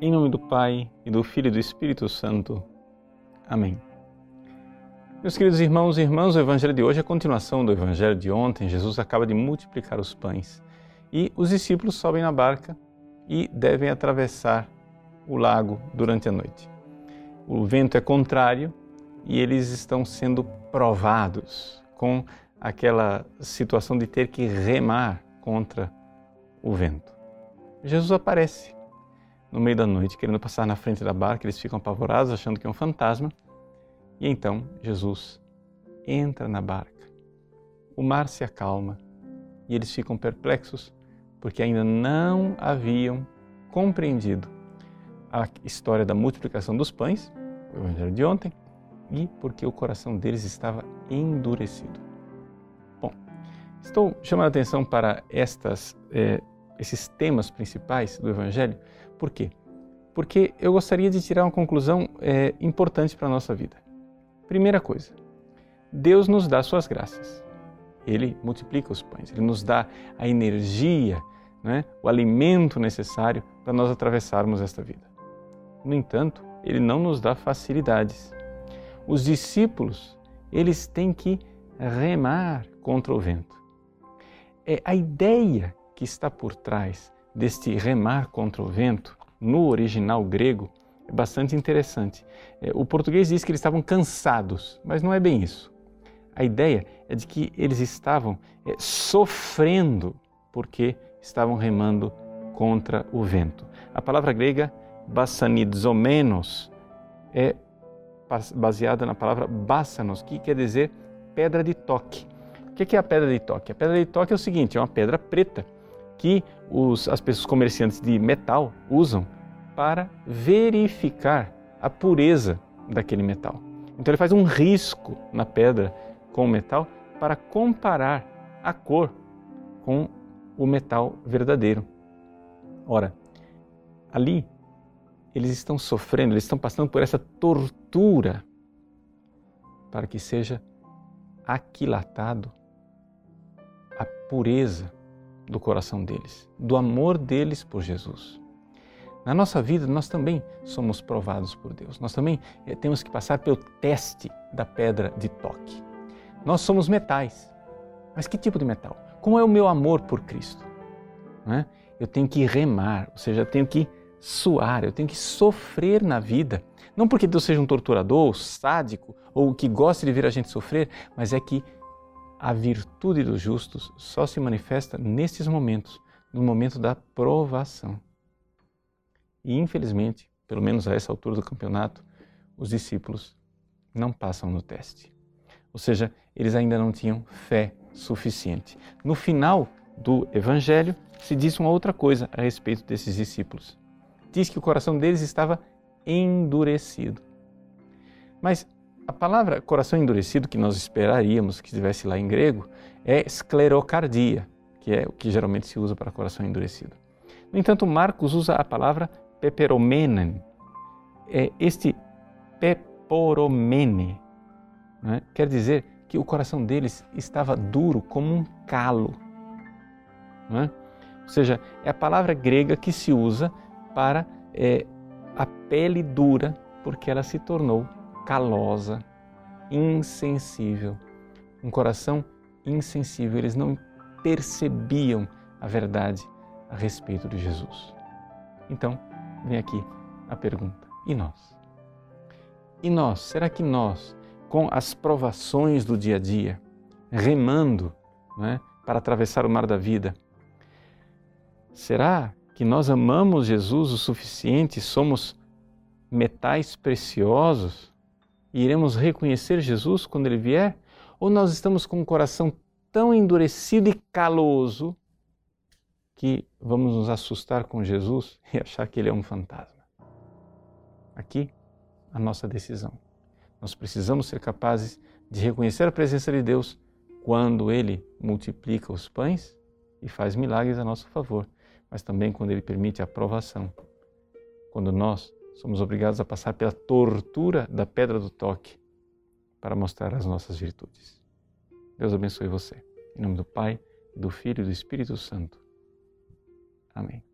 Em nome do Pai, e do Filho e do Espírito Santo. Amém. Meus queridos irmãos e irmãs, o Evangelho de hoje é a continuação do Evangelho de ontem. Jesus acaba de multiplicar os pães e os discípulos sobem na barca e devem atravessar o lago durante a noite. O vento é contrário e eles estão sendo provados com aquela situação de ter que remar contra o vento. Jesus aparece no meio da noite, querendo passar na frente da barca, eles ficam apavorados, achando que é um fantasma. E então Jesus entra na barca. O mar se acalma e eles ficam perplexos porque ainda não haviam compreendido a história da multiplicação dos pães, o evangelho de ontem, e porque o coração deles estava endurecido. Bom, estou chamando a atenção para estas, eh, esses temas principais do evangelho por quê? Porque eu gostaria de tirar uma conclusão é, importante para a nossa vida. Primeira coisa, Deus nos dá suas graças. Ele multiplica os pães, ele nos dá a energia, né, o alimento necessário para nós atravessarmos esta vida. No entanto, ele não nos dá facilidades. Os discípulos, eles têm que remar contra o vento. É a ideia que está por trás deste remar contra o vento, no original grego, é bastante interessante. É, o português diz que eles estavam cansados, mas não é bem isso. A ideia é de que eles estavam é, sofrendo porque estavam remando contra o vento. A palavra grega bassanizomenos é baseada na palavra bássanos, que quer dizer pedra de toque. O que é a pedra de toque? A pedra de toque é o seguinte: é uma pedra preta que os, as pessoas comerciantes de metal usam para verificar a pureza daquele metal. Então ele faz um risco na pedra com o metal para comparar a cor com o metal verdadeiro. Ora, ali eles estão sofrendo, eles estão passando por essa tortura para que seja aquilatado a pureza do coração deles, do amor deles por Jesus. Na nossa vida, nós também somos provados por Deus. Nós também é, temos que passar pelo teste da pedra de toque. Nós somos metais. Mas que tipo de metal? Como é o meu amor por Cristo? É? Eu tenho que remar, ou seja, eu tenho que suar, eu tenho que sofrer na vida. Não porque Deus seja um torturador, sádico ou que goste de ver a gente sofrer, mas é que a virtude dos justos só se manifesta nestes momentos, no momento da provação. E infelizmente, pelo menos a essa altura do campeonato, os discípulos não passam no teste. Ou seja, eles ainda não tinham fé suficiente. No final do evangelho se diz uma outra coisa a respeito desses discípulos. Diz que o coração deles estava endurecido. Mas a palavra coração endurecido que nós esperaríamos que estivesse lá em grego é esclerocardia, que é o que geralmente se usa para coração endurecido. No entanto, Marcos usa a palavra peperomenen. É este peporomene né? quer dizer que o coração deles estava duro como um calo. Né? Ou seja, é a palavra grega que se usa para é, a pele dura, porque ela se tornou calosa, insensível. Um coração insensível. Eles não percebiam a verdade a respeito de Jesus. Então, vem aqui a pergunta: e nós? E nós? Será que nós, com as provações do dia a dia, remando é, para atravessar o mar da vida, será que nós amamos Jesus o suficiente, somos metais preciosos e iremos reconhecer Jesus quando ele vier? Ou nós estamos com o coração tão endurecido e caloso que vamos nos assustar com Jesus e achar que ele é um fantasma? Aqui, a nossa decisão. Nós precisamos ser capazes de reconhecer a presença de Deus quando ele multiplica os pães e faz milagres a nosso favor, mas também quando ele permite a provação. Quando nós somos obrigados a passar pela tortura da pedra do toque para mostrar as nossas virtudes. Deus abençoe você. Em nome do Pai, do Filho e do Espírito Santo. Amém.